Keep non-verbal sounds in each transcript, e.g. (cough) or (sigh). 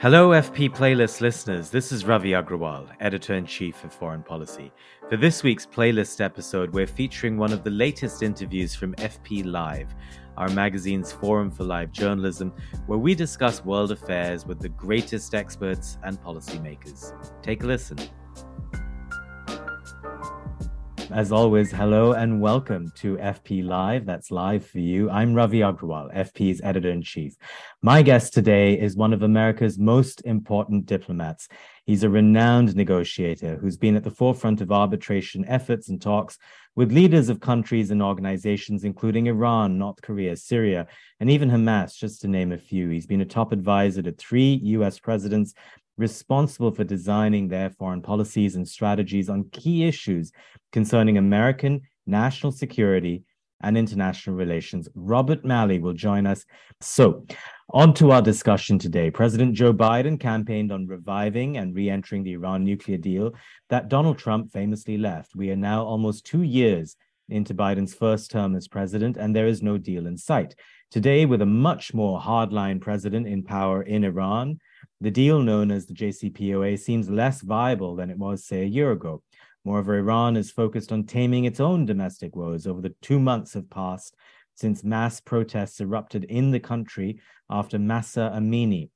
Hello, FP Playlist listeners. This is Ravi Agrawal, editor in chief of Foreign Policy. For this week's playlist episode, we're featuring one of the latest interviews from FP Live, our magazine's forum for live journalism, where we discuss world affairs with the greatest experts and policymakers. Take a listen. As always, hello and welcome to FP Live. That's live for you. I'm Ravi Agrawal, FP's editor in chief. My guest today is one of America's most important diplomats. He's a renowned negotiator who's been at the forefront of arbitration efforts and talks with leaders of countries and organizations, including Iran, North Korea, Syria, and even Hamas, just to name a few. He's been a top advisor to three US presidents responsible for designing their foreign policies and strategies on key issues concerning American national security and international relations. Robert Malley will join us. So, on to our discussion today. President Joe Biden campaigned on reviving and re entering the Iran nuclear deal that Donald Trump famously left. We are now almost two years into Biden's first term as president, and there is no deal in sight. Today, with a much more hardline president in power in Iran, the deal known as the JCPOA seems less viable than it was, say, a year ago. Moreover, Iran is focused on taming its own domestic woes over the two months have passed since mass protests erupted in the country after Mahsa Amini,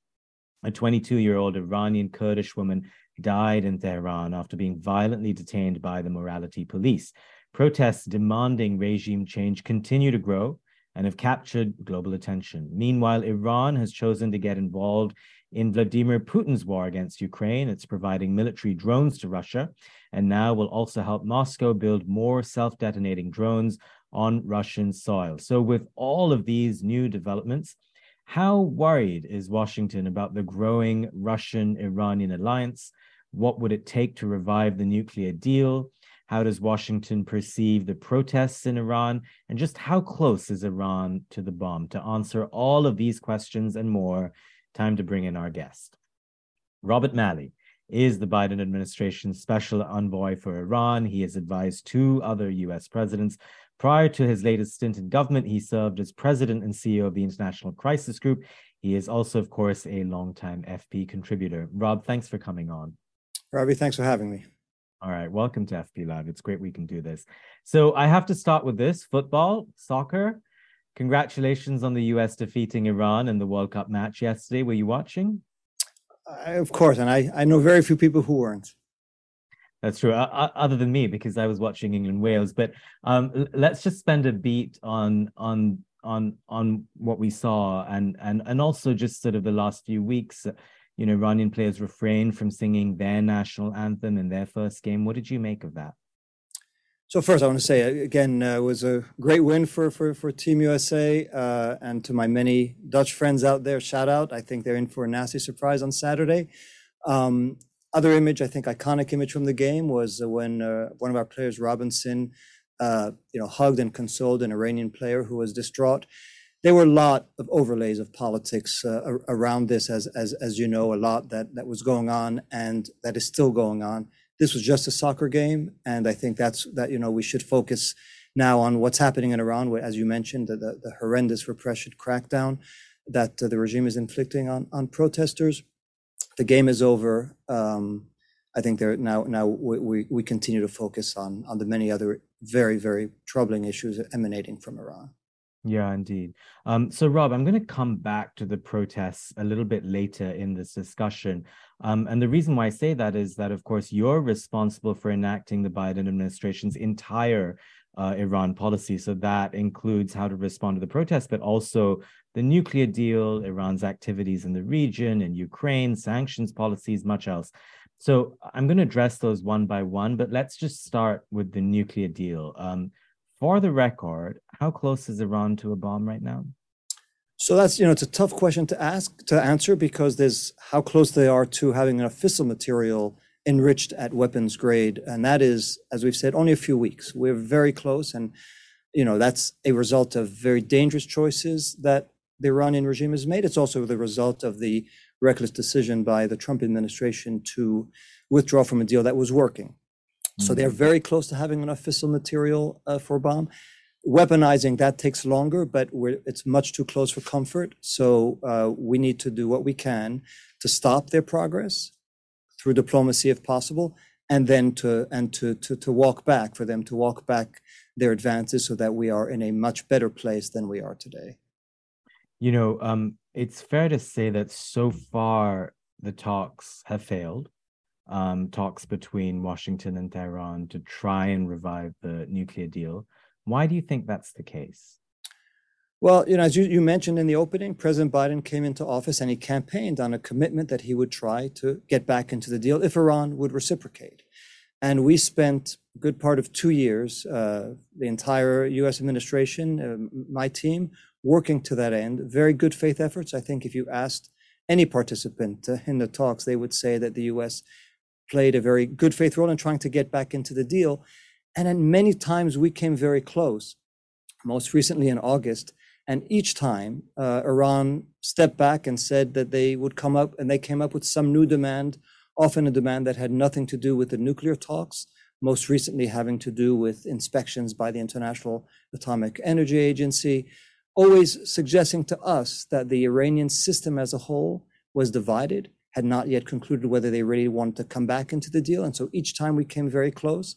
a 22 year old Iranian Kurdish woman, died in Tehran after being violently detained by the morality police. Protests demanding regime change continue to grow and have captured global attention. Meanwhile, Iran has chosen to get involved in Vladimir Putin's war against Ukraine. It's providing military drones to Russia and now will also help Moscow build more self detonating drones on Russian soil. So, with all of these new developments, how worried is Washington about the growing Russian Iranian alliance? What would it take to revive the nuclear deal? How does Washington perceive the protests in Iran? And just how close is Iran to the bomb? To answer all of these questions and more, time to bring in our guest. Robert Malley is the Biden administration's special envoy for Iran. He has advised two other US presidents. Prior to his latest stint in government, he served as president and CEO of the International Crisis Group. He is also, of course, a longtime FP contributor. Rob, thanks for coming on. Ravi, thanks for having me. All right, welcome to FP Live. It's great we can do this. So I have to start with this football, soccer. Congratulations on the US defeating Iran in the World Cup match yesterday. Were you watching? I, of course, and I, I know very few people who weren't. That's true, other than me, because I was watching England Wales. But um, let's just spend a beat on on on on what we saw, and and and also just sort of the last few weeks. You know, Iranian players refrained from singing their national anthem in their first game. What did you make of that? So first, I want to say again, uh, it was a great win for for for Team USA, uh, and to my many Dutch friends out there, shout out. I think they're in for a nasty surprise on Saturday. Um, other image, I think, iconic image from the game was when uh, one of our players, Robinson, uh, you know, hugged and consoled an Iranian player who was distraught. There were a lot of overlays of politics uh, around this, as as as you know, a lot that that was going on and that is still going on this was just a soccer game, and I think that's that you know we should focus now on what's happening in Iran, where, as you mentioned, the, the, the horrendous repression crackdown that uh, the regime is inflicting on on protesters. The game is over. Um, I think there now now we, we, we continue to focus on on the many other very very troubling issues emanating from Iran. Yeah, indeed. Um, so, Rob, I'm going to come back to the protests a little bit later in this discussion. Um, and the reason why I say that is that, of course, you're responsible for enacting the Biden administration's entire uh, Iran policy. So that includes how to respond to the protests, but also the nuclear deal, Iran's activities in the region, in Ukraine, sanctions policies, much else. So I'm going to address those one by one, but let's just start with the nuclear deal. Um, for the record, how close is Iran to a bomb right now? So that's you know it's a tough question to ask to answer because there's how close they are to having enough fissile material enriched at weapons grade, and that is, as we've said, only a few weeks. We're very close, and you know that's a result of very dangerous choices that the Iranian regime has made. It's also the result of the reckless decision by the Trump administration to withdraw from a deal that was working. So they're mm. very close to having enough fissile material uh, for a bomb. Weaponizing that takes longer, but it's much too close for comfort. So uh, we need to do what we can to stop their progress through diplomacy, if possible, and then to and to to to walk back for them to walk back their advances, so that we are in a much better place than we are today. You know, um, it's fair to say that so far the talks have failed um, talks between Washington and Tehran to try and revive the nuclear deal. Why do you think that's the case? Well, you know, as you, you mentioned in the opening, President Biden came into office and he campaigned on a commitment that he would try to get back into the deal if Iran would reciprocate. And we spent a good part of two years, uh, the entire U.S. administration, uh, my team, working to that end. Very good faith efforts. I think if you asked any participant uh, in the talks, they would say that the U.S played a very good faith role in trying to get back into the deal. And then many times we came very close, most recently in August. And each time uh, Iran stepped back and said that they would come up, and they came up with some new demand, often a demand that had nothing to do with the nuclear talks, most recently having to do with inspections by the International Atomic Energy Agency, always suggesting to us that the Iranian system as a whole was divided had not yet concluded whether they really wanted to come back into the deal. And so each time we came very close,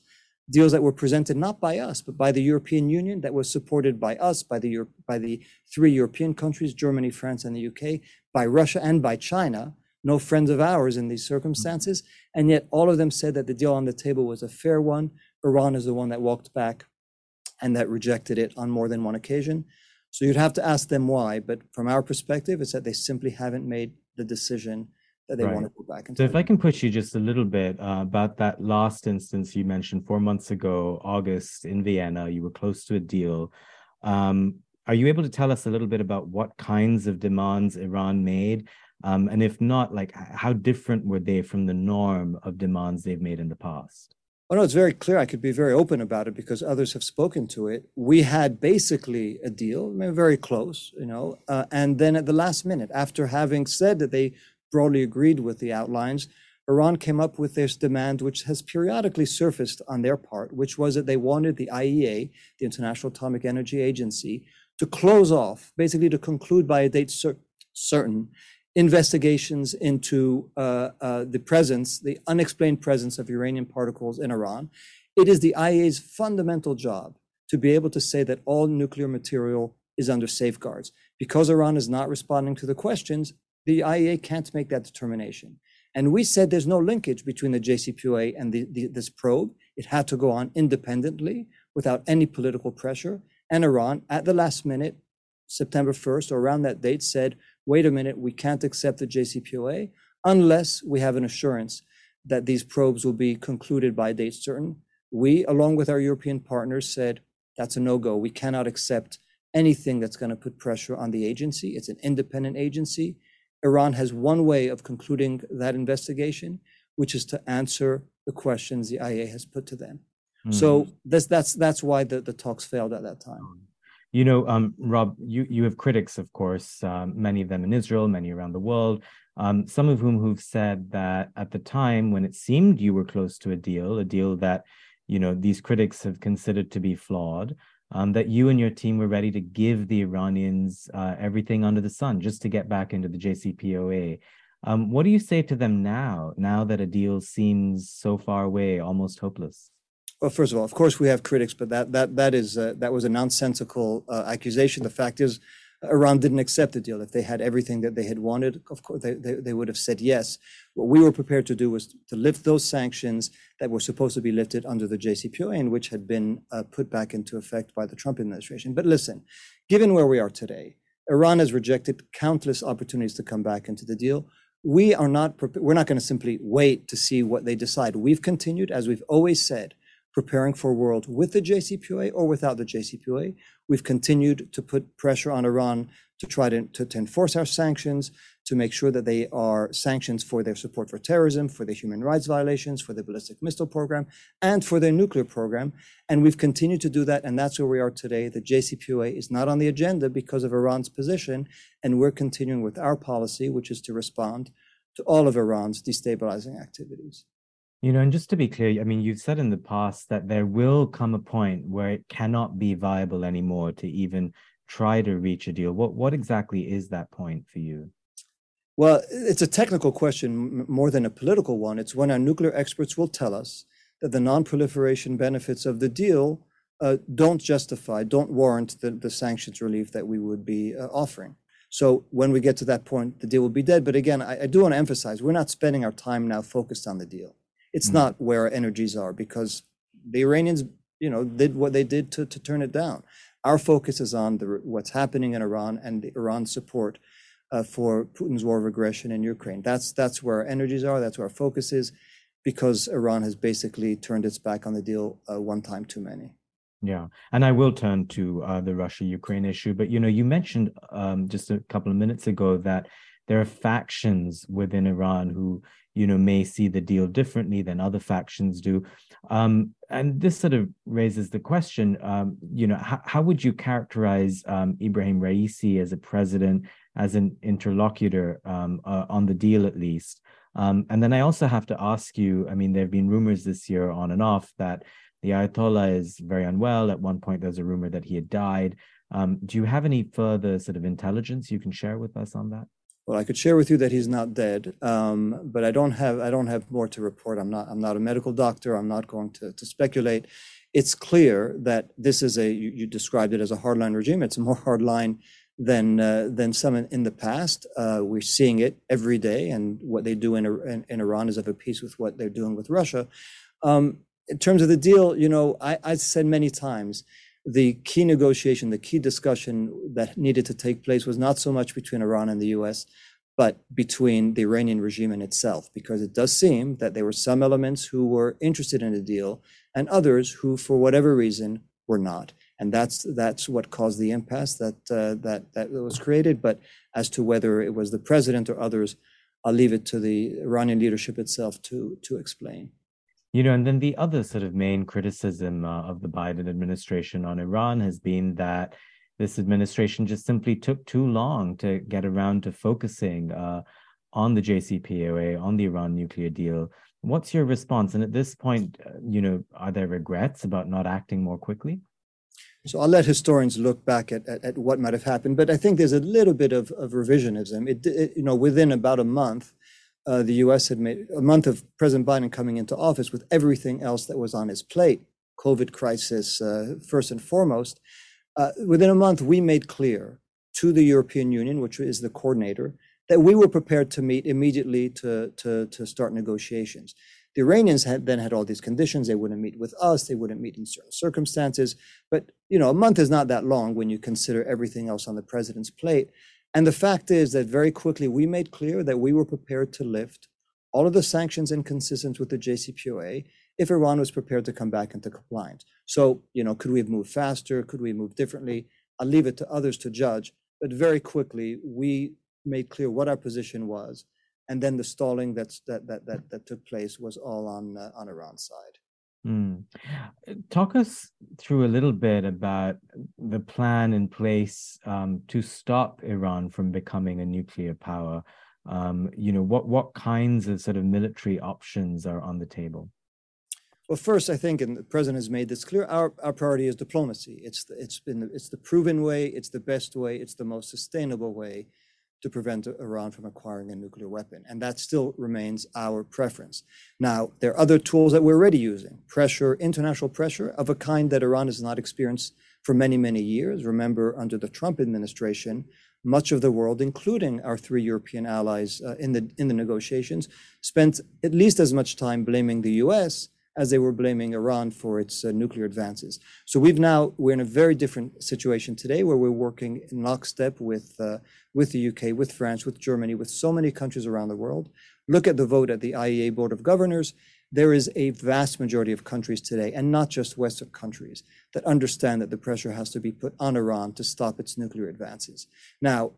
deals that were presented not by us, but by the European Union, that was supported by us, by the, Euro- by the three European countries, Germany, France, and the UK, by Russia and by China, no friends of ours in these circumstances. Mm-hmm. And yet all of them said that the deal on the table was a fair one. Iran is the one that walked back and that rejected it on more than one occasion. So you'd have to ask them why. But from our perspective, it's that they simply haven't made the decision that they right. want to go back. so if I can push you just a little bit uh, about that last instance you mentioned four months ago, August in Vienna, you were close to a deal. Um, are you able to tell us a little bit about what kinds of demands Iran made? Um, and if not, like how different were they from the norm of demands they've made in the past? Oh no, it's very clear. I could be very open about it because others have spoken to it. We had basically a deal, very close, you know, uh, and then at the last minute, after having said that they broadly agreed with the outlines, Iran came up with this demand, which has periodically surfaced on their part, which was that they wanted the IAEA, the International Atomic Energy Agency, to close off, basically to conclude by a date cer- certain, investigations into uh, uh, the presence, the unexplained presence of uranium particles in Iran. It is the IAEA's fundamental job to be able to say that all nuclear material is under safeguards. Because Iran is not responding to the questions, the IAEA can't make that determination. And we said there's no linkage between the JCPOA and the, the, this probe. It had to go on independently without any political pressure. And Iran, at the last minute, September 1st or around that date, said, wait a minute, we can't accept the JCPOA unless we have an assurance that these probes will be concluded by a date certain. We, along with our European partners, said that's a no go. We cannot accept anything that's going to put pressure on the agency. It's an independent agency. Iran has one way of concluding that investigation, which is to answer the questions the IAEA has put to them. Mm. So that's that's that's why the, the talks failed at that time. You know, um, Rob, you you have critics, of course, um, many of them in Israel, many around the world. Um, some of whom who've said that at the time when it seemed you were close to a deal, a deal that you know these critics have considered to be flawed, um, that you and your team were ready to give the Iranians uh, everything under the sun just to get back into the JCPOA. Um, what do you say to them now, now that a deal seems so far away, almost hopeless? Well, first of all, of course we have critics, but that that that is uh, that was a nonsensical uh, accusation. The fact is, Iran didn't accept the deal. If they had everything that they had wanted, of course, they, they, they, would have said yes. What we were prepared to do was to lift those sanctions that were supposed to be lifted under the JCPOA and which had been uh, put back into effect by the Trump administration. But listen, given where we are today, Iran has rejected countless opportunities to come back into the deal. We are not, we're not going to simply wait to see what they decide. We've continued, as we've always said, preparing for a world with the JCPOA or without the JCPOA. We've continued to put pressure on Iran to try to, to, to, enforce our sanctions, to make sure that they are sanctions for their support for terrorism, for the human rights violations, for the ballistic missile program, and for their nuclear program. And we've continued to do that, and that's where we are today. The JCPOA is not on the agenda because of Iran's position, and we're continuing with our policy, which is to respond to all of Iran's destabilizing activities. You know, and just to be clear, I mean, you've said in the past that there will come a point where it cannot be viable anymore to even try to reach a deal. What what exactly is that point for you? Well, it's a technical question more than a political one. It's when our nuclear experts will tell us that the non-proliferation benefits of the deal uh, don't justify, don't warrant the, the sanctions relief that we would be uh, offering. So when we get to that point, the deal will be dead. But again, I, I do want to emphasize we're not spending our time now focused on the deal it's mm-hmm. not where our energies are because the Iranians, you know, did what they did to, to turn it down. Our focus is on the, what's happening in Iran and the Iran support uh, for Putin's war of aggression in Ukraine. That's that's where our energies are. That's where our focus is, because Iran has basically turned its back on the deal uh, one time too many. Yeah, and I will turn to uh, the Russia-Ukraine issue, but you know, you mentioned um, just a couple of minutes ago that there are factions within Iran who you know may see the deal differently than other factions do. Um, and this sort of raises the question um, you know how, would you characterize um, ibrahim raisi as a president as an interlocutor um, uh, on the deal at least? Um, and then i also have to ask you i mean there have been rumors this year on and off that the ayatollah is very unwell. At one point there's a rumor that he had died. Um, do you have any further sort of intelligence you can share with us on that well, I could share with you that he's not dead, um, but I don't have I don't have more to report. I'm not I'm not a medical doctor. I'm not going to, to speculate. It's clear that this is a you, you described it as a hardline regime. It's more hardline than uh, than some in, in the past. Uh, we're seeing it every day, and what they do in, in, in Iran is of a piece with what they're doing with Russia. Um, in terms of the deal, you know, I, I said many times the key negotiation, the key discussion that needed to take place was not so much between Iran and the US, but between the Iranian regime and itself, because it does seem that there were some elements who were interested in the deal and others who, for whatever reason, were not. And that's that's what caused the impasse that uh, that that was created. But as to whether it was the president or others, I'll leave it to the Iranian leadership itself to to explain. You know, and then the other sort of main criticism uh, of the Biden administration on Iran has been that this administration just simply took too long to get around to focusing uh, on the JCPOA, on the Iran nuclear deal. What's your response? And at this point, uh, you know, are there regrets about not acting more quickly? So I'll let historians look back at, at, at what might have happened, but I think there's a little bit of, of revisionism. It, it, you know, within about a month, uh, the US had made a month of President Biden coming into office with everything else that was on his plate, COVID crisis uh, first and foremost. Uh, within a month, we made clear to the European Union, which is the coordinator, that we were prepared to meet immediately to, to, to start negotiations. The Iranians had then had all these conditions. They wouldn't meet with us. They wouldn't meet in certain circumstances. But you know, a month is not that long when you consider everything else on the president's plate. And the fact is that very quickly we made clear that we were prepared to lift all of the sanctions inconsistent with the JCPOA if Iran was prepared to come back into compliance. So, you know, could we have moved faster? Could we move differently? I'll leave it to others to judge. But very quickly, we made clear what our position was. And then the stalling that's, that, that, that, that took place was all on, uh, on Iran's side. Mm. Talk us through a little bit about the plan in place um, to stop Iran from becoming a nuclear power. Um, you know, what what kinds of sort of military options are on the table? Well, first, I think, and the president has made this clear, our, our priority is diplomacy. It's the, it's been it's the proven way, it's the best way, it's the most sustainable way to prevent Iran from acquiring a nuclear weapon. And that still remains our preference. Now, there are other tools that we're already using pressure, international pressure of a kind that Iran has not experienced for many, many years. Remember, under the Trump administration, much of the world, including our three European allies uh, in, the, in the negotiations, spent at least as much time blaming the US as they were blaming Iran for its uh, nuclear advances. So we've now we're in a very different situation today, where we're working in lockstep with uh, with the UK, with France, with Germany, with so many countries around the world. Look at the vote at the IAEA Board of Governors. There is a vast majority of countries today, and not just Western countries, that understand that the pressure has to be put on Iran to stop its nuclear advances. Now,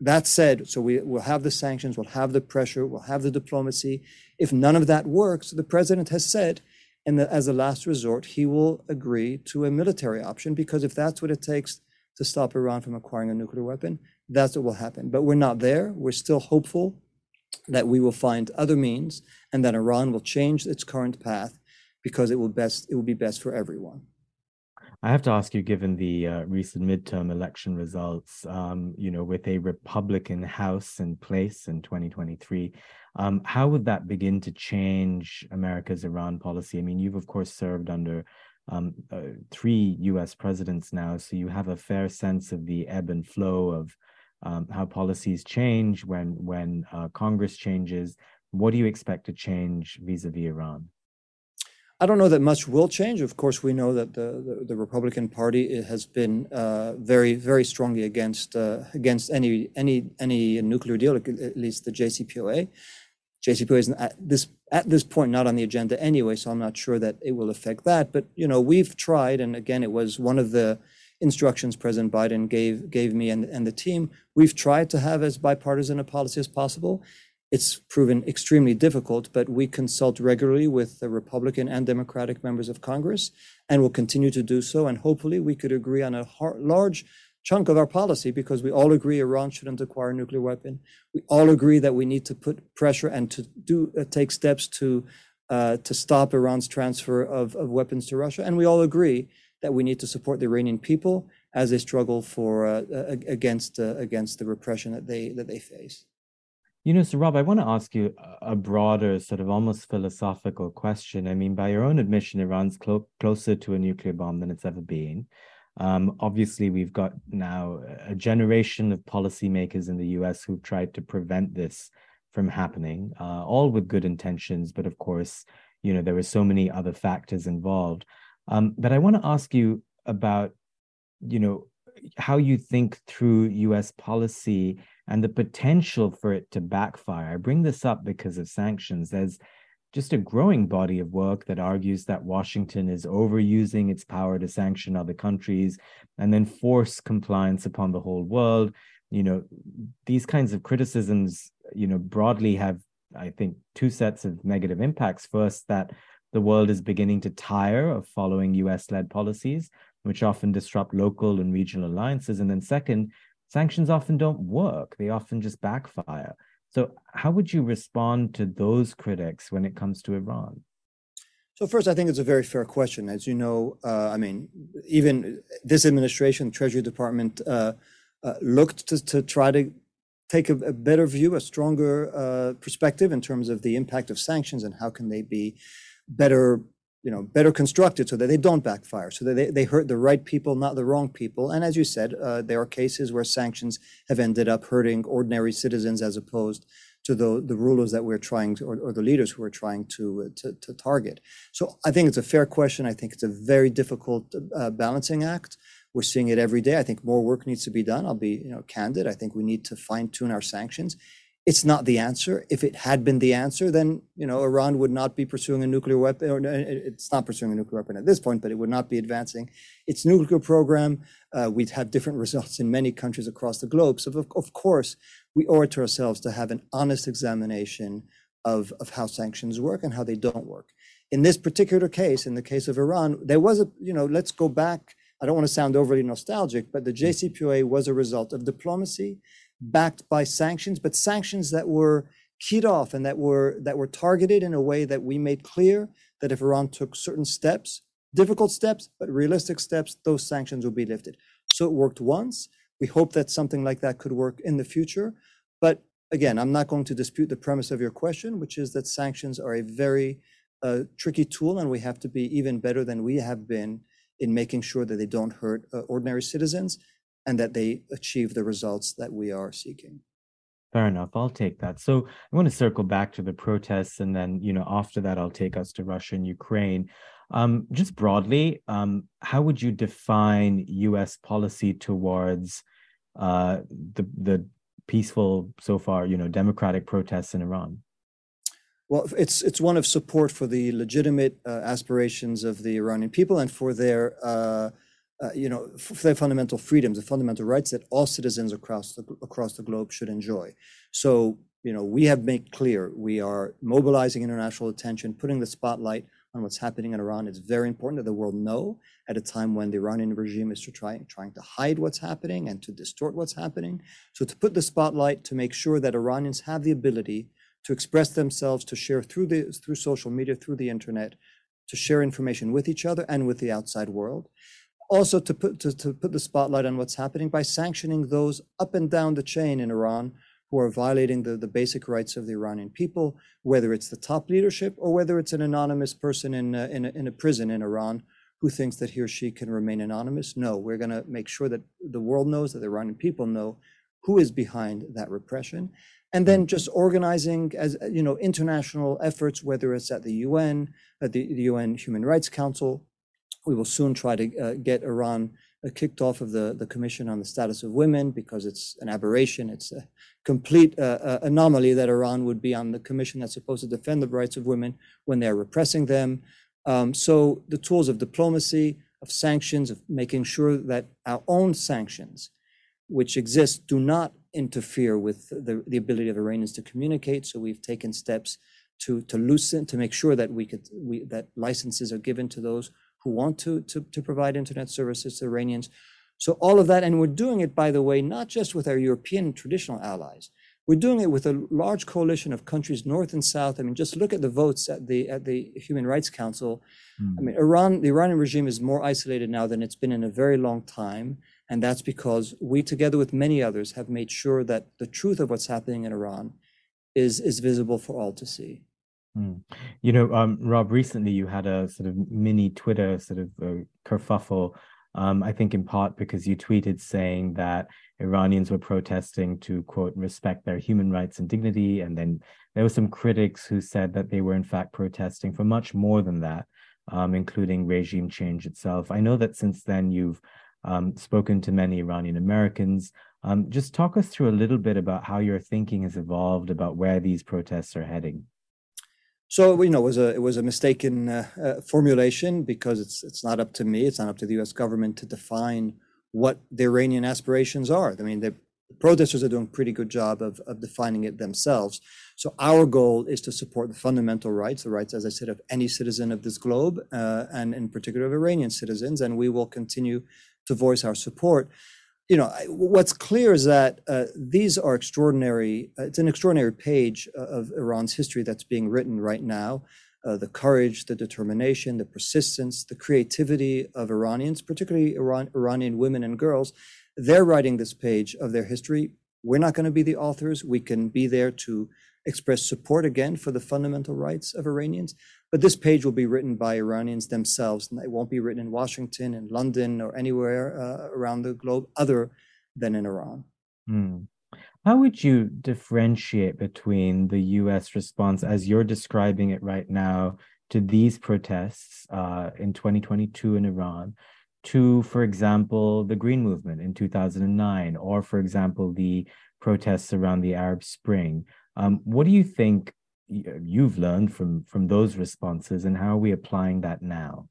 that said, so we will have the sanctions, we'll have the pressure, we'll have the diplomacy. If none of that works, the president has said, and as a last resort, he will agree to a military option because if that's what it takes to stop Iran from acquiring a nuclear weapon, that's what will happen. But we're not there. We're still hopeful that we will find other means and that Iran will change its current path because it will best it will be best for everyone. I have to ask you, given the uh, recent midterm election results, um, you know, with a Republican House in place in 2023, um, how would that begin to change America's Iran policy? I mean, you've of course served under um, uh, three U.S. presidents now, so you have a fair sense of the ebb and flow of um, how policies change when when uh, Congress changes. What do you expect to change vis-a-vis Iran? I don't know that much will change. Of course, we know that the, the, the Republican Party has been uh, very, very strongly against uh, against any any any nuclear deal, at least the JCPOA. JCPOA is at this at this point not on the agenda anyway, so I'm not sure that it will affect that. But you know, we've tried, and again, it was one of the instructions President Biden gave gave me and, and the team. We've tried to have as bipartisan a policy as possible. It's proven extremely difficult, but we consult regularly with the Republican and Democratic members of Congress and will continue to do so. And hopefully, we could agree on a large chunk of our policy because we all agree Iran shouldn't acquire a nuclear weapon. We all agree that we need to put pressure and to do uh, take steps to uh, to stop Iran's transfer of, of weapons to Russia. And we all agree that we need to support the Iranian people as they struggle for uh, against uh, against the repression that they that they face. You know, so Rob, I want to ask you a broader, sort of almost philosophical question. I mean, by your own admission, Iran's clo- closer to a nuclear bomb than it's ever been. Um, obviously, we've got now a generation of policymakers in the US who've tried to prevent this from happening, uh, all with good intentions. But of course, you know, there were so many other factors involved. Um, but I want to ask you about, you know, how you think through US policy and the potential for it to backfire. I bring this up because of sanctions. There's just a growing body of work that argues that Washington is overusing its power to sanction other countries and then force compliance upon the whole world. You know, these kinds of criticisms, you know, broadly have, I think, two sets of negative impacts. First, that the world is beginning to tire of following US led policies, which often disrupt local and regional alliances. And then, second, sanctions often don't work, they often just backfire. So, how would you respond to those critics when it comes to Iran? So, first, I think it's a very fair question. As you know, uh, I mean, even this administration, Treasury Department, uh, uh, looked to, to, try to take a, a better view, a stronger uh, perspective in terms of the impact of sanctions and how can they be better you know, better constructed so that they don't backfire, so that they, they hurt the right people, not the wrong people. And as you said, uh, there are cases where sanctions have ended up hurting ordinary citizens as opposed to the, the rulers that we're trying to, or, or the leaders who are trying to, uh, to, to, target. So I think it's a fair question. I think it's a very difficult uh, balancing act. We're seeing it every day. I think more work needs to be done. I'll be you know, candid. I think we need to fine tune our sanctions it's not the answer. If it had been the answer, then you know Iran would not be pursuing a nuclear weapon. Or it's not pursuing a nuclear weapon at this point, but it would not be advancing its nuclear program. Uh, we'd have different results in many countries across the globe. So of, of course, we owe it to ourselves to have an honest examination of of how sanctions work and how they don't work. In this particular case, in the case of Iran, there was a you know let's go back. I don't want to sound overly nostalgic, but the JCPOA was a result of diplomacy backed by sanctions, but sanctions that were keyed off and that were that were targeted in a way that we made clear that if Iran took certain steps, difficult steps, but realistic steps, those sanctions would be lifted. So it worked once. We hope that something like that could work in the future. But again, I'm not going to dispute the premise of your question, which is that sanctions are a very uh, tricky tool, and we have to be even better than we have been in making sure that they don't hurt uh, ordinary citizens and that they achieve the results that we are seeking. Fair enough. I'll take that. So I want to circle back to the protests, and then you know after that, I'll take us to Russia and Ukraine. Um, just broadly, um, how would you define U.S. policy towards uh, the the peaceful so far, you know, democratic protests in Iran? Well, it's it's one of support for the legitimate uh, aspirations of the Iranian people and for their uh, uh, you know their fundamental freedoms, the fundamental rights that all citizens across the across the globe should enjoy. So you know we have made clear we are mobilizing international attention, putting the spotlight on what's happening in Iran. It's very important that the world know at a time when the Iranian regime is to try, trying to hide what's happening and to distort what's happening. So to put the spotlight to make sure that Iranians have the ability to express themselves, to share through the through social media, through the internet, to share information with each other and with the outside world. Also to put to, to put the spotlight on what's happening by sanctioning those up and down the chain in Iran who are violating the, the basic rights of the Iranian people, whether it's the top leadership or whether it's an anonymous person in a, in a, in a prison in Iran who thinks that he or she can remain anonymous. No, we're going to make sure that the world knows, that the Iranian people know who is behind that repression. And then mm-hmm. just organizing as you know international efforts, whether it's at the UN, at the, the UN Human Rights Council. We will soon try to uh, get Iran uh, kicked off of the, the Commission on the Status of Women because it's an aberration. It's a complete uh, uh, anomaly that Iran would be on the commission that's supposed to defend the rights of women when they're repressing them. Um, so the tools of diplomacy, of sanctions, of making sure that our own sanctions, which exist, do not interfere with the, the ability of Iranians to communicate. So we've taken steps to to loosen to make sure that we could we that licenses are given to those who want to, to, to provide internet services to Iranians. So all of that, and we're doing it, by the way, not just with our European traditional allies. We're doing it with a large coalition of countries, north and south. I mean, just look at the votes at the at the Human Rights Council. Mm. I mean, Iran, the Iranian regime is more isolated now than it's been in a very long time, and that's because we, together with many others, have made sure that the truth of what's happening in Iran is is visible for all to see. Mm. You know, um, Rob, recently you had a sort of mini Twitter sort of uh, kerfuffle. Um, I think in part because you tweeted saying that Iranians were protesting to quote respect their human rights and dignity, and then there were some critics who said that they were in fact protesting for much more than that, um, including regime change itself. I know that since then you've um, spoken to many Iranian Americans. Um, just talk us through a little bit about how your thinking has evolved about where these protests are heading. So you know, it was a it was a mistaken uh, uh, formulation because it's it's not up to me, it's not up to the U.S. government to define what the Iranian aspirations are. I mean, the protesters are doing a pretty good job of of defining it themselves. So our goal is to support the fundamental rights, the rights, as I said, of any citizen of this globe, uh, and in particular of Iranian citizens, and we will continue to voice our support you know, what's clear is that uh, these are extraordinary. Uh, it's an extraordinary page uh, of Iran's history that's being written right now. Uh, the courage, the determination, the persistence, the creativity of Iranians, particularly Iran, Iranian women and girls, they're writing this page of their history. We're not going to be the authors. We can be there to express support again for the fundamental rights of Iranians. But this page will be written by Iranians themselves, and it won't be written in Washington, in London, or anywhere uh, around the globe other than in Iran. Mm. How would you differentiate between the US response, as you're describing it right now, to these protests uh, in 2022 in Iran, to, for example, the Green Movement in 2009, or, for example, the protests around the Arab Spring? Um, what do you think you've learned from from those responses, and how are we applying that now?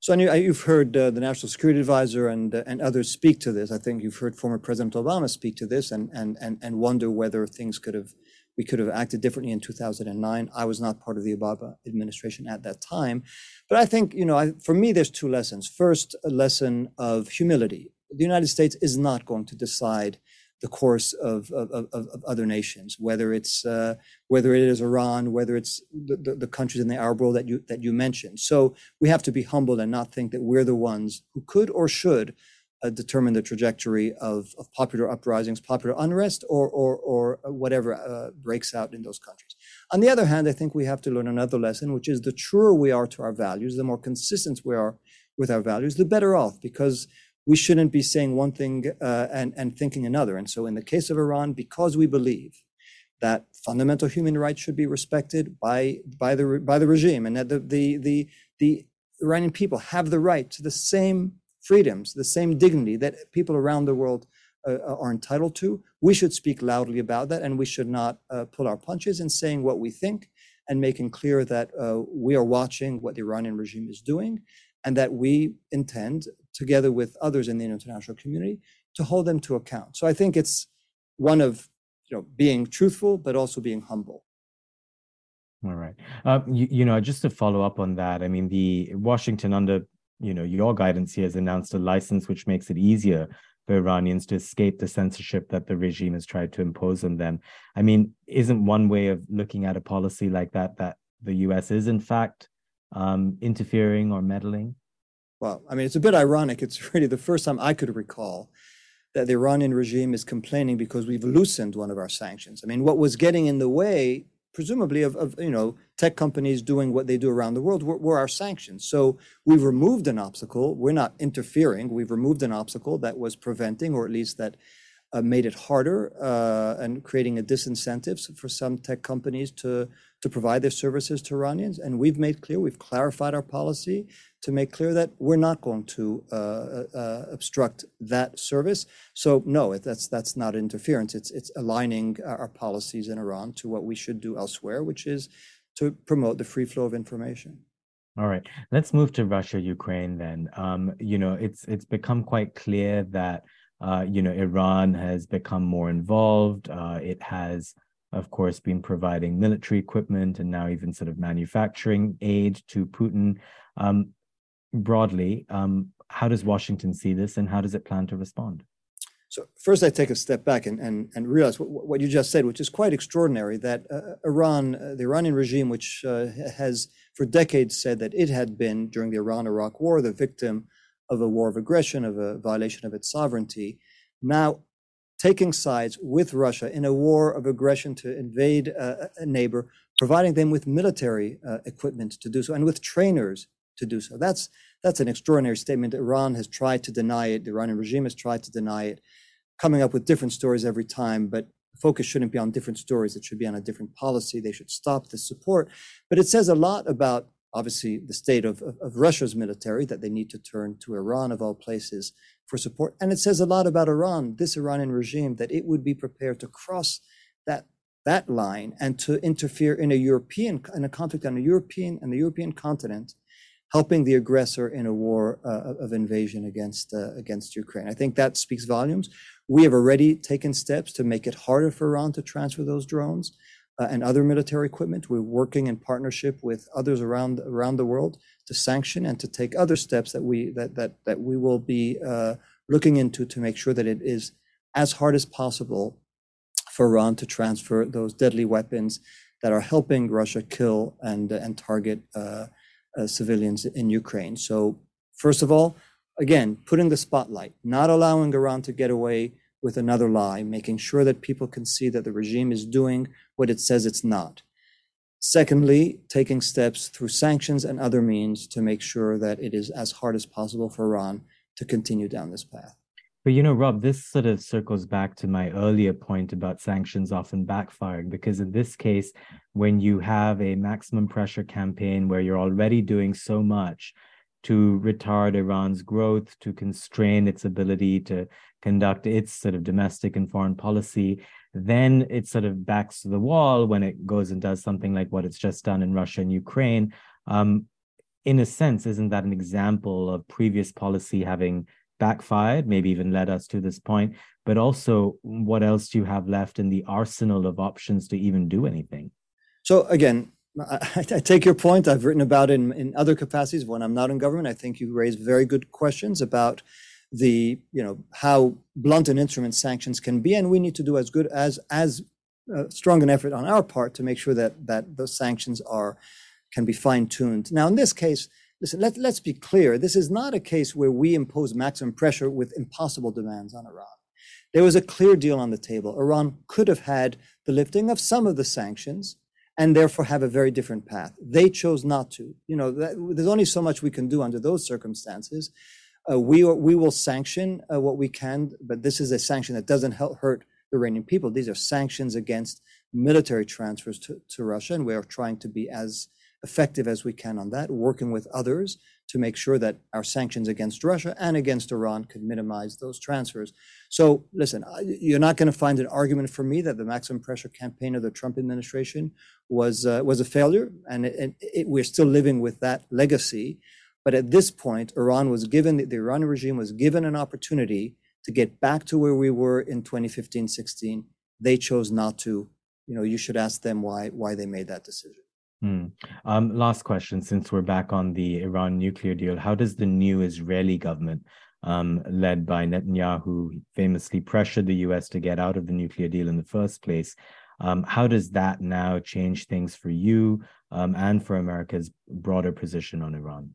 So I knew, you've heard uh, the National Security Advisor and uh, and others speak to this. I think you've heard former President Obama speak to this, and and and and wonder whether things could have we could have acted differently in 2009. I was not part of the Obama administration at that time, but I think you know, I, for me, there's two lessons. First, a lesson of humility. The United States is not going to decide the course of, of, of, of other nations, whether it's uh, whether it is Iran, whether it's the, the, the, countries in the Arab world that you that you mentioned. So we have to be humble and not think that we're the ones who could or should uh, determine the trajectory of, of popular uprisings, popular unrest, or, or, or whatever uh, breaks out in those countries. On the other hand, I think we have to learn another lesson, which is the truer we are to our values, the more consistent we are with our values, the better off, because we shouldn't be saying one thing uh, and, and thinking another. And so, in the case of Iran, because we believe that fundamental human rights should be respected by, by, the, by the regime and that the, the, the, the Iranian people have the right to the same freedoms, the same dignity that people around the world uh, uh, are entitled to. We should speak loudly about that, and we should not uh, pull our punches in saying what we think and making clear that uh, we are watching what the Iranian regime is doing and that we intend, together with others in the international community, to hold them to account. So I think it's one of you know being truthful, but also being humble. All right. Uh, you, you know, just to follow up on that, I mean, the Washington under you know your guidance here has announced a license which makes it easier for Iranians to escape the censorship that the regime has tried to impose on them. I mean, isn't one way of looking at a policy like that that the U.S. is in fact um, interfering or meddling? Well, I mean, it's a bit ironic. It's (laughs) really the first time I could recall that the Iranian regime is complaining because we've loosened one of our sanctions. I mean, what was getting in the way presumably of, of you know tech companies doing what they do around the world were, were, our sanctions. So we've removed an obstacle. We're not interfering. We've removed an obstacle that was preventing, or at least that made it harder uh, and creating a disincentive for some tech companies to provide their services to Iranians. And we've made clear, we've clarified our policy to make clear that we're not going to uh, uh, uh, obstruct that service. So no, that's not interference. It's aligning our policies in Iran to what we should do elsewhere, which is to promote the free flow of information. All right, let's move to Russia Ukraine then. Um, you know, it's become quite clear that uh, you know Iran has become more involved. Uh, it has of course, been providing military equipment and now even sort of manufacturing aid to Putin. Um, broadly, um, how does Washington see this and how does it plan to respond? So first, I take a step back and, and, and realize what, what you just said, which is quite extraordinary, that uh, Iran, uh, the Iranian regime, which uh, has for decades said that it had been, during the Iran-Iraq war, the victim of a war of aggression, of a violation of its sovereignty, now taking sides with Russia in a war of aggression to invade a, a neighbor, providing them with military uh, equipment to do so and with trainers to do so. That's that's an extraordinary statement. Iran has tried to deny it. The Iranian regime has tried to deny it, coming up with different stories every time. But focus shouldn't be on different stories. It should be on a different policy. They should stop the support. But it says a lot about obviously the state of, of, of Russia's military that they need to turn to Iran of all places for support. And it says a lot about Iran, this Iranian regime, that it would be prepared to cross that that line and to interfere in a European in a conflict on a European and the European continent, helping the aggressor in a war uh, of invasion against uh, against Ukraine. I think that speaks volumes. We have already taken steps to make it harder for Iran to transfer those drones and other military equipment. We're working in partnership with others around around the world to sanction and to take other steps that we that that that we will be uh, looking into to make sure that it is as hard as possible for Iran to transfer those deadly weapons that are helping Russia kill and and target uh, uh civilians in Ukraine. So first of all, again, putting the spotlight, not allowing Iran to get away with another lie, making sure that people can see that the regime is doing what it says it's not. Secondly, taking steps through sanctions and other means to make sure that it is as hard as possible for Iran to continue down this path. But you know, Rob, this sort of circles back to my earlier point about sanctions often backfiring, because in this case, when you have a maximum pressure campaign where you're already doing so much to retard Iran's growth, to constrain its ability to conduct its sort of domestic and foreign policy, then it sort of backs to the wall when it goes and does something like what it's just done in Russia and Ukraine. Um, in a sense, isn't that an example of previous policy having backfired, maybe even led us to this point? But also, what else do you have left in the arsenal of options to even do anything? So, again, I, I take your point. I've written about it in, in other capacities when I'm not in government. I think you raise very good questions about the you know how blunt an instrument sanctions can be, and we need to do as good as as uh, strong an effort on our part to make sure that that those sanctions are can be fine tuned. Now, in this case, listen, let, let's be clear. This is not a case where we impose maximum pressure with impossible demands on Iran. There was a clear deal on the table. Iran could have had the lifting of some of the sanctions and therefore have a very different path. They chose not to. You know, that, there's only so much we can do under those circumstances. Uh, we, we will sanction uh, what we can, but this is a sanction that doesn't help, hurt the Iranian people. These are sanctions against military transfers to, to Russia, and we are trying to be as effective as we can on that, working with others to make sure that our sanctions against Russia and against Iran could minimize those transfers. So, listen, you're not going to find an argument for me that the maximum pressure campaign of the Trump administration was uh, was a failure, and, it, it, it, we're still living with that legacy. But at this point, Iran was given the Iranian regime was given an opportunity to get back to where we were in 2015-16. They chose not to. You know, you should ask them why why they made that decision. Hmm. Um, last question, since we're back on the Iran nuclear deal, how does the new Israeli government, um, led by Netanyahu, famously pressured the U.S. to get out of the nuclear deal in the first place, um, how does that now change things for you um, and for America's broader position on Iran?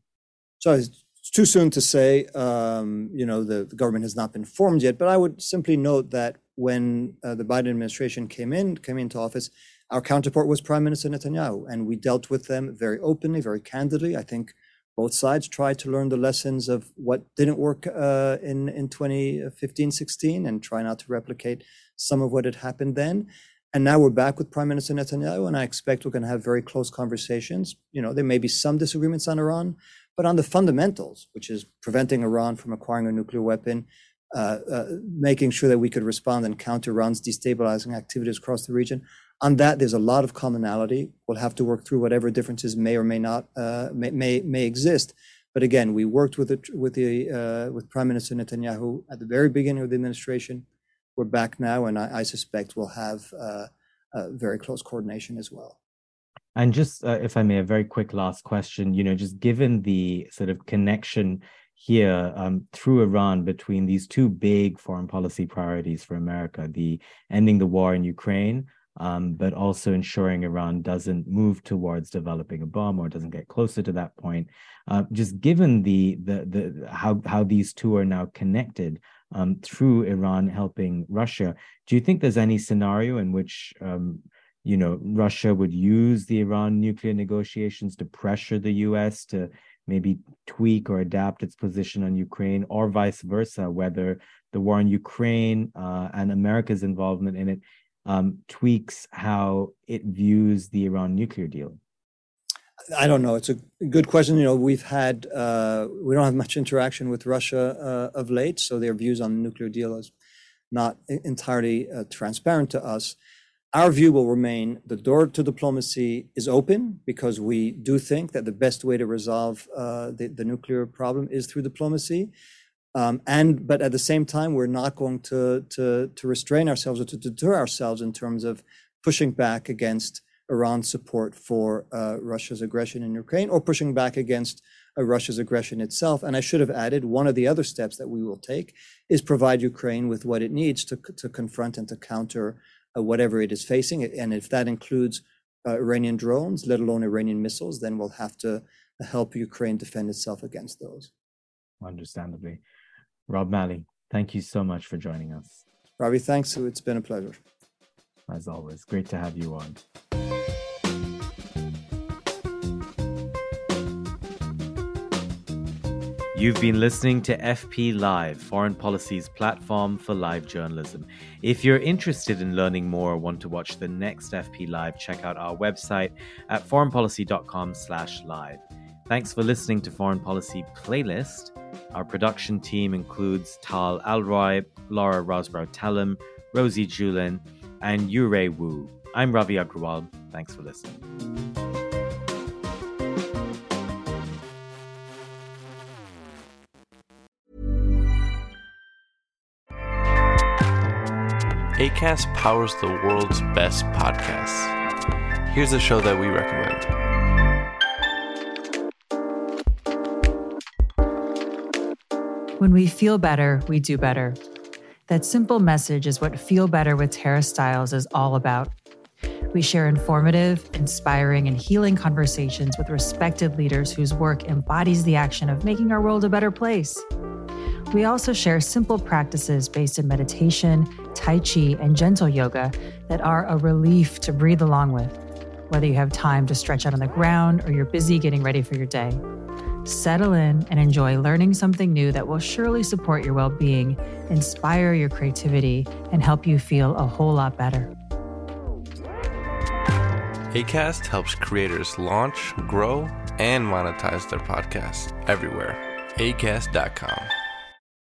So it's too soon to say. Um, you know, the, the, government has not been formed yet, but I would simply note that when uh, the Biden administration came in, came into office, our counterpart was Prime Minister Netanyahu, and we dealt with them very openly, very candidly. I think both sides tried to learn the lessons of what didn't work uh, in in 2015, 16, and try not to replicate some of what had happened then. And now we're back with Prime Minister Netanyahu, and I expect we're going to have very close conversations. You know, there may be some disagreements on Iran, but on the fundamentals, which is preventing Iran from acquiring a nuclear weapon, uh, uh, making sure that we could respond and counter Iran's destabilizing activities across the region. On that, there's a lot of commonality. We'll have to work through whatever differences may or may not uh, may, may, may exist. But again, we worked with the with the uh, with Prime Minister Netanyahu at the very beginning of the administration. We're back now, and I, I suspect we'll have uh, very close coordination as well. And just, uh, if I may, a very quick last question. You know, just given the sort of connection here um, through Iran between these two big foreign policy priorities for America: the ending the war in Ukraine um, but also ensuring Iran doesn't move towards developing a bomb or doesn't get closer to that point. Uh, just given the the the how how these two are now connected um, through Iran helping Russia, do you think there's any scenario in which um, you know Russia would use the Iran nuclear negotiations to pressure the U.S. to maybe tweak or adapt its position on Ukraine, or vice versa, whether the war in Ukraine uh, and America's involvement in it um, tweaks how it views the Iran nuclear deal? I don't know. It's a good question. You know, we've had uh, we don't have much interaction with Russia uh, of late, so their views on the nuclear deal is not entirely uh, transparent to us. Our view will remain: the door to diplomacy is open because we do think that the best way to resolve uh, the, the nuclear problem is through diplomacy. Um, and but at the same time, we're not going to to to restrain ourselves or to deter ourselves in terms of pushing back against Iran's support for uh, Russia's aggression in Ukraine or pushing back against uh, Russia's aggression itself. And I should have added one of the other steps that we will take is provide Ukraine with what it needs to to confront and to counter uh, whatever it is facing. And if that includes uh, Iranian drones, let alone Iranian missiles, then we'll have to help Ukraine defend itself against those. Understandably. Rob Malley, thank you so much for joining us. Ravi, thanks. It's been a pleasure. As always, great to have you on. You've been listening to FP Live, Foreign Policy's platform for live journalism. If you're interested in learning more or want to watch the next FP Live, check out our website at foreignpolicy.com/live. Thanks for listening to Foreign Policy Playlist. Our production team includes Tal Alroy, Laura Rosbrow Tellem, Rosie Julin, and Yurei Wu. I'm Ravi Agrawal. Thanks for listening. ACAST powers the world's best podcasts. Here's a show that we recommend. When we feel better, we do better. That simple message is what Feel Better with Tara Stiles is all about. We share informative, inspiring, and healing conversations with respected leaders whose work embodies the action of making our world a better place. We also share simple practices based in meditation, Tai Chi, and gentle yoga that are a relief to breathe along with, whether you have time to stretch out on the ground or you're busy getting ready for your day. Settle in and enjoy learning something new that will surely support your well being, inspire your creativity, and help you feel a whole lot better. ACAST helps creators launch, grow, and monetize their podcasts everywhere. ACAST.com.